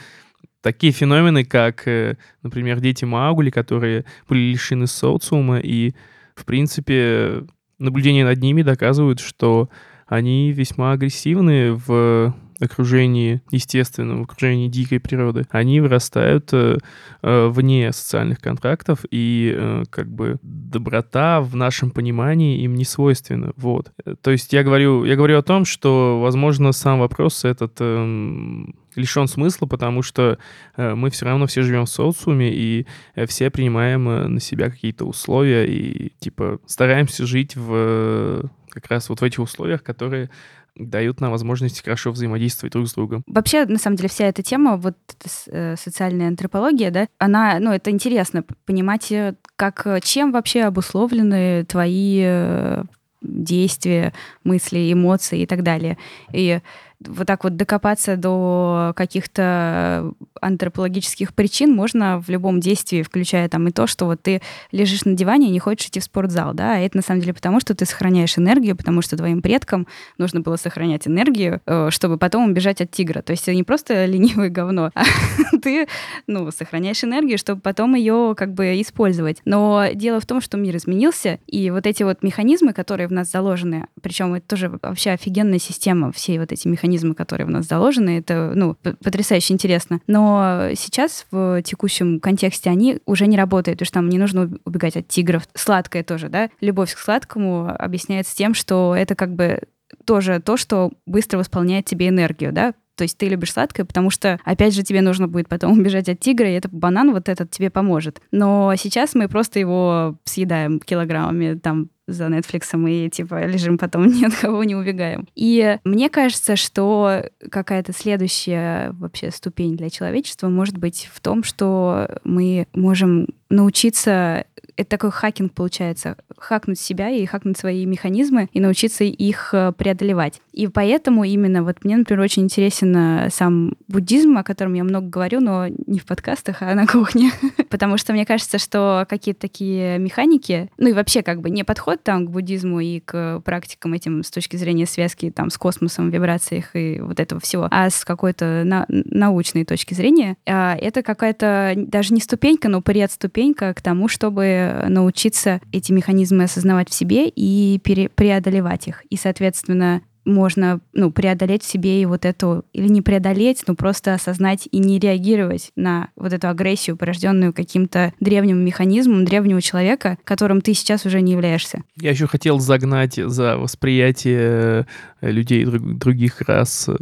Такие феномены, как, э, например, дети Маугли, которые были лишены социума, и, в принципе, наблюдения над ними доказывают, что они весьма агрессивны в окружении естественном, в окружении дикой природы. Они вырастают э, э, вне социальных контрактов, и э, как бы доброта в нашем понимании им не свойственна. Вот. То есть я говорю, я говорю о том, что, возможно, сам вопрос этот эм, лишен смысла, потому что мы все равно все живем в социуме, и все принимаем на себя какие-то условия, и типа стараемся жить в как раз вот в этих условиях, которые дают нам возможность хорошо взаимодействовать друг с другом. Вообще, на самом деле, вся эта тема, вот эта э, социальная антропология, да, она, ну, это интересно понимать, э, как, э, чем вообще обусловлены твои действия, мысли, эмоции и так далее. И вот так вот докопаться до каких-то антропологических причин можно в любом действии, включая там и то, что вот ты лежишь на диване и не хочешь идти в спортзал, да, а это на самом деле потому, что ты сохраняешь энергию, потому что твоим предкам нужно было сохранять энергию, э, чтобы потом убежать от тигра. То есть не просто ленивое говно, а ты, ну, сохраняешь энергию, чтобы потом ее как бы использовать. Но дело в том, что мир изменился, и вот эти вот механизмы, которые в нас заложены, причем это тоже вообще офигенная система, все вот эти механизмы, которые в нас заложены, это, ну, потрясающе интересно. Но сейчас в текущем контексте они уже не работают, потому что там не нужно убегать от тигров. Сладкое тоже, да? Любовь к сладкому объясняется тем, что это как бы тоже то, что быстро восполняет тебе энергию, да? То есть ты любишь сладкое, потому что, опять же, тебе нужно будет потом убежать от тигра, и этот банан вот этот тебе поможет. Но сейчас мы просто его съедаем килограммами там за Netflix и типа лежим потом ни от кого не убегаем. И мне кажется, что какая-то следующая вообще ступень для человечества может быть в том, что мы можем научиться это такой хакинг получается, хакнуть себя и хакнуть свои механизмы и научиться их э, преодолевать. И поэтому именно вот мне, например, очень интересен э, сам буддизм, о котором я много говорю, но не в подкастах, а на кухне. Потому что мне кажется, что какие-то такие механики, ну и вообще как бы не подход там к буддизму и к практикам этим с точки зрения связки там с космосом, вибрациях и вот этого всего, а с какой-то на- научной точки зрения, а, это какая-то даже не ступенька, но предступенька к тому, чтобы научиться эти механизмы осознавать в себе и пере- преодолевать их. И, соответственно, можно, ну, преодолеть в себе и вот эту, или не преодолеть, но просто осознать и не реагировать на вот эту агрессию, порожденную каким-то древним механизмом древнего человека, которым ты сейчас уже не являешься. Я еще хотел загнать за восприятие э, людей друг, других рас. Э,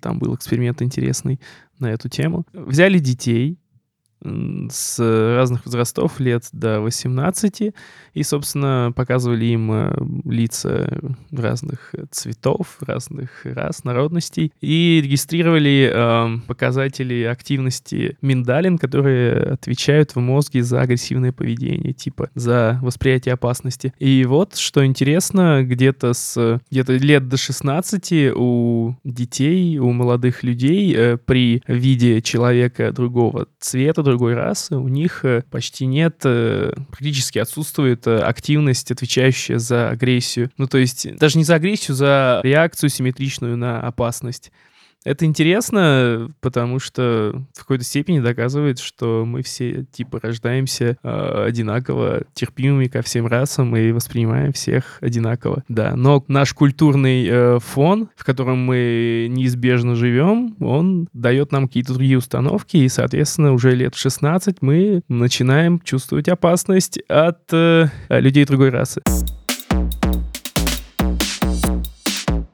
там был эксперимент интересный на эту тему. Взяли детей, с разных возрастов, лет до 18, и, собственно, показывали им э, лица разных цветов, разных рас, народностей, и регистрировали э, показатели активности миндалин, которые отвечают в мозге за агрессивное поведение, типа за восприятие опасности. И вот, что интересно, где-то с где-то лет до 16 у детей, у молодых людей э, при виде человека другого цвета, другой расы, у них э, почти нет, э, практически отсутствует э, активность, отвечающая за агрессию. Ну, то есть даже не за агрессию, за реакцию симметричную на опасность. Это интересно, потому что в какой-то степени доказывает, что мы все типа рождаемся э, одинаково, терпимыми ко всем расам и воспринимаем всех одинаково. Да, но наш культурный э, фон, в котором мы неизбежно живем, он дает нам какие-то другие установки, и, соответственно, уже лет в 16 мы начинаем чувствовать опасность от э, людей другой расы.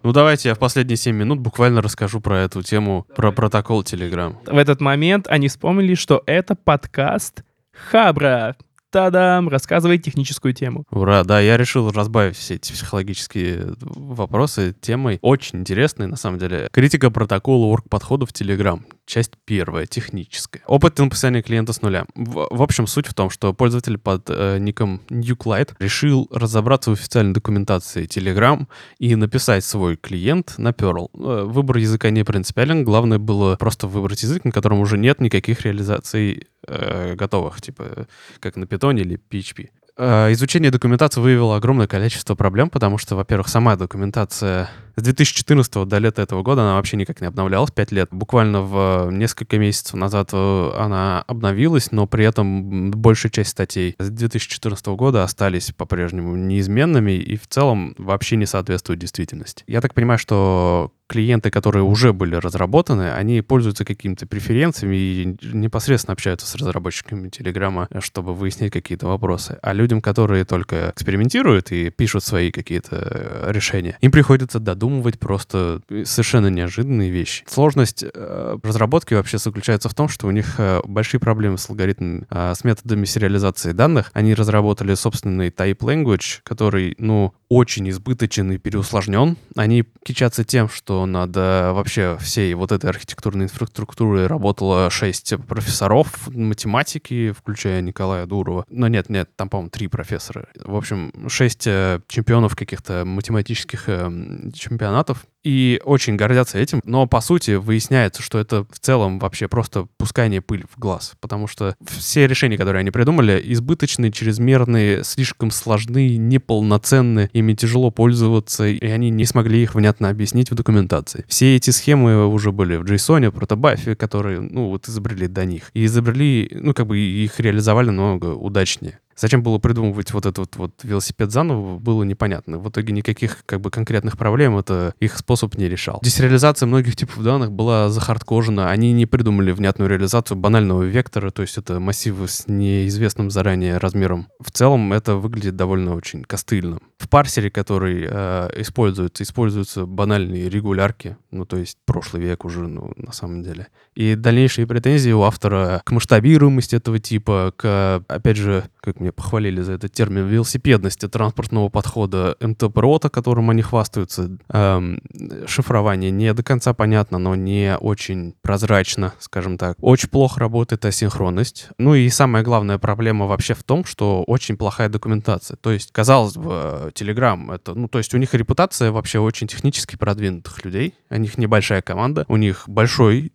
Ну давайте я в последние 7 минут буквально расскажу про эту тему, про протокол Telegram. В этот момент они вспомнили, что это подкаст Хабра. Та-дам! Рассказывай техническую тему. Ура, да, я решил разбавить все эти психологические вопросы темой. Очень интересной, на самом деле. Критика протокола орг-подхода в Telegram. Часть первая, техническая. Опыт написания клиента с нуля. В, в общем, суть в том, что пользователь под э, ником NewClide решил разобраться в официальной документации Telegram и написать свой клиент на Perl. Э, выбор языка не принципиален, главное было просто выбрать язык, на котором уже нет никаких реализаций э, готовых, типа как на Python или PHP. Э, изучение документации выявило огромное количество проблем, потому что, во-первых, сама документация с 2014 до лета этого года она вообще никак не обновлялась, 5 лет. Буквально в несколько месяцев назад э, она обновилась, но при этом большая часть статей с 2014 года остались по-прежнему неизменными и в целом вообще не соответствуют действительности. Я так понимаю, что клиенты, которые уже были разработаны, они пользуются какими-то преференциями и непосредственно общаются с разработчиками Телеграма, чтобы выяснить какие-то вопросы. А людям, которые только экспериментируют и пишут свои какие-то э, решения, им приходится додумывать просто совершенно неожиданные вещи. Сложность э, разработки вообще заключается в том, что у них э, большие проблемы с алгоритмами, э, с методами сериализации данных. Они разработали собственный type language, который, ну, очень избыточен и переусложнен. Они кичатся тем, что над э, вообще всей вот этой архитектурной инфраструктурой работало шесть профессоров математики, включая Николая Дурова. Но нет, нет, там, по-моему, три профессора. В общем, шесть э, чемпионов каких-то математических э, чемпионатов и очень гордятся этим, но по сути выясняется, что это в целом вообще просто пускание пыль в глаз, потому что все решения, которые они придумали, избыточные, чрезмерные, слишком сложны, неполноценны, ими тяжело пользоваться, и они не смогли их внятно объяснить в документации. Все эти схемы уже были в JSON, протобафе, которые, ну, вот изобрели до них. И изобрели, ну, как бы их реализовали намного удачнее. Зачем было придумывать вот этот вот велосипед заново, было непонятно. В итоге никаких как бы конкретных проблем это их способ не решал. Десериализация многих типов данных была захардкожена. Они не придумали внятную реализацию банального вектора, то есть это массивы с неизвестным заранее размером. В целом это выглядит довольно очень костыльно. В парсере, который э, используется, используются банальные регулярки, ну то есть прошлый век уже, ну на самом деле. И дальнейшие претензии у автора к масштабируемости этого типа, к, опять же, как мне похвалили за этот термин, велосипедности транспортного подхода МТПРОТа, которым они хвастаются. Эм, шифрование не до конца понятно, но не очень прозрачно, скажем так. Очень плохо работает асинхронность. Ну и самая главная проблема вообще в том, что очень плохая документация. То есть, казалось бы, Telegram это, ну, то есть у них репутация вообще очень технически продвинутых людей. У них небольшая команда, у них большой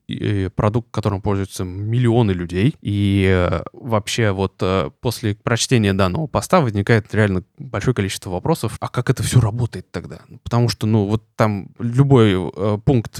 продукт, которым пользуются миллионы людей. И э, вообще вот э, после прочтения данного поста возникает реально большое количество вопросов, а как это все работает тогда? Потому что, ну, вот там любой э, пункт,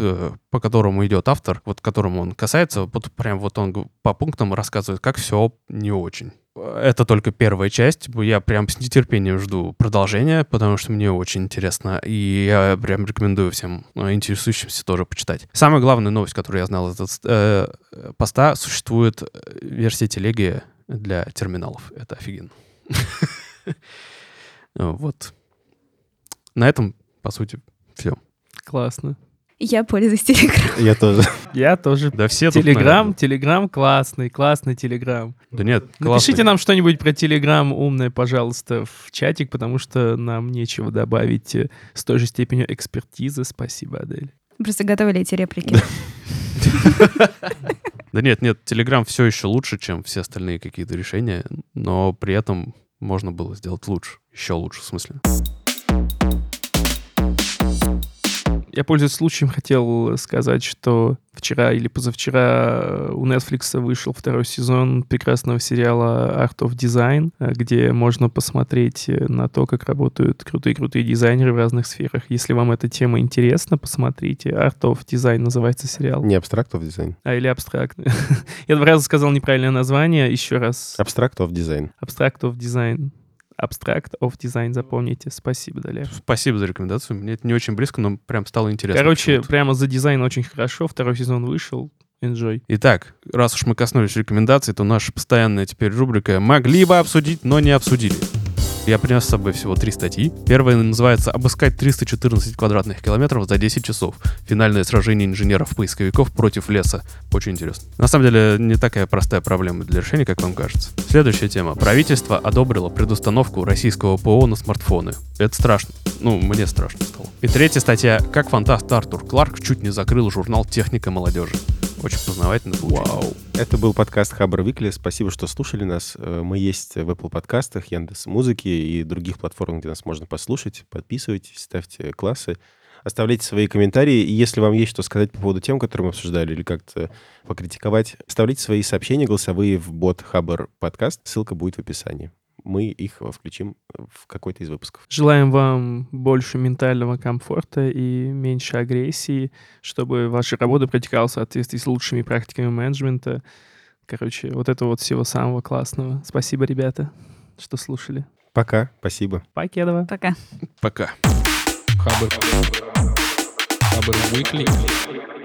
по которому идет автор, вот которому он касается, вот прям вот он по пунктам рассказывает, как все не очень. Это только первая часть. Я прям с нетерпением жду продолжения, потому что мне очень интересно. И я прям рекомендую всем э, интересующимся тоже почитать. Самая главная новость, которую я знал из э, поста, существует э, версия телеги для терминалов. Это офигенно. Вот. На этом, по сути, все. Классно. Я пользуюсь Телеграм. Я тоже. Я тоже. Да все Телеграм. Телеграм классный, классный Телеграм. Да нет, Напишите классный. нам что-нибудь про Телеграм умное, пожалуйста, в чатик, потому что нам нечего добавить э, с той же степенью экспертизы. Спасибо, Адель. Просто готовили эти реплики. Да нет, нет, Telegram все еще лучше, чем все остальные какие-то решения, но при этом можно было сделать лучше. Еще лучше, в смысле. Я, пользуясь случаем, хотел сказать, что вчера или позавчера э, у Netflix вышел второй сезон прекрасного сериала Art of Design, э, где можно посмотреть э, на то, как работают крутые-крутые дизайнеры в разных сферах. Если вам эта тема интересна, посмотрите. Art of Design называется сериал. Не абстрактов дизайн. А, или абстракт. Я два раза сказал неправильное название. Еще раз. Абстрактов дизайн. Abstract of Design. Abstract of Design, запомните. Спасибо, Далер. Спасибо за рекомендацию. Мне это не очень близко, но прям стало интересно. Короче, прямо за дизайн очень хорошо. Второй сезон вышел. Enjoy. Итак, раз уж мы коснулись рекомендаций, то наша постоянная теперь рубрика «Могли бы обсудить, но не обсудили». Я принес с собой всего три статьи. Первая называется «Обыскать 314 квадратных километров за 10 часов. Финальное сражение инженеров-поисковиков против леса». Очень интересно. На самом деле, не такая простая проблема для решения, как вам кажется. Следующая тема. Правительство одобрило предустановку российского ПО на смартфоны. Это страшно. Ну, мне страшно стало. И третья статья. Как фантаст Артур Кларк чуть не закрыл журнал «Техника молодежи». Очень познавательно получилось. Вау. Это был подкаст Хабр Викли. Спасибо, что слушали нас. Э, Мы есть в Apple подкастах, Яндекс Музыки и других платформах, где нас можно послушать. Подписывайтесь, ставьте классы. Оставляйте свои комментарии. И если вам есть что сказать по поводу тем, которые мы обсуждали, или как-то покритиковать, оставляйте свои сообщения голосовые в бот Хабр подкаст. Ссылка будет в описании. Мы их включим в какой-то из выпусков. Желаем вам больше ментального комфорта и меньше агрессии, чтобы ваша работа протекала в соответствии с лучшими практиками менеджмента. Короче, вот это вот всего самого классного. Спасибо, ребята, что слушали. Пока. Спасибо. Покедова. Пока. Пока. Хабр. Хабр Weekly.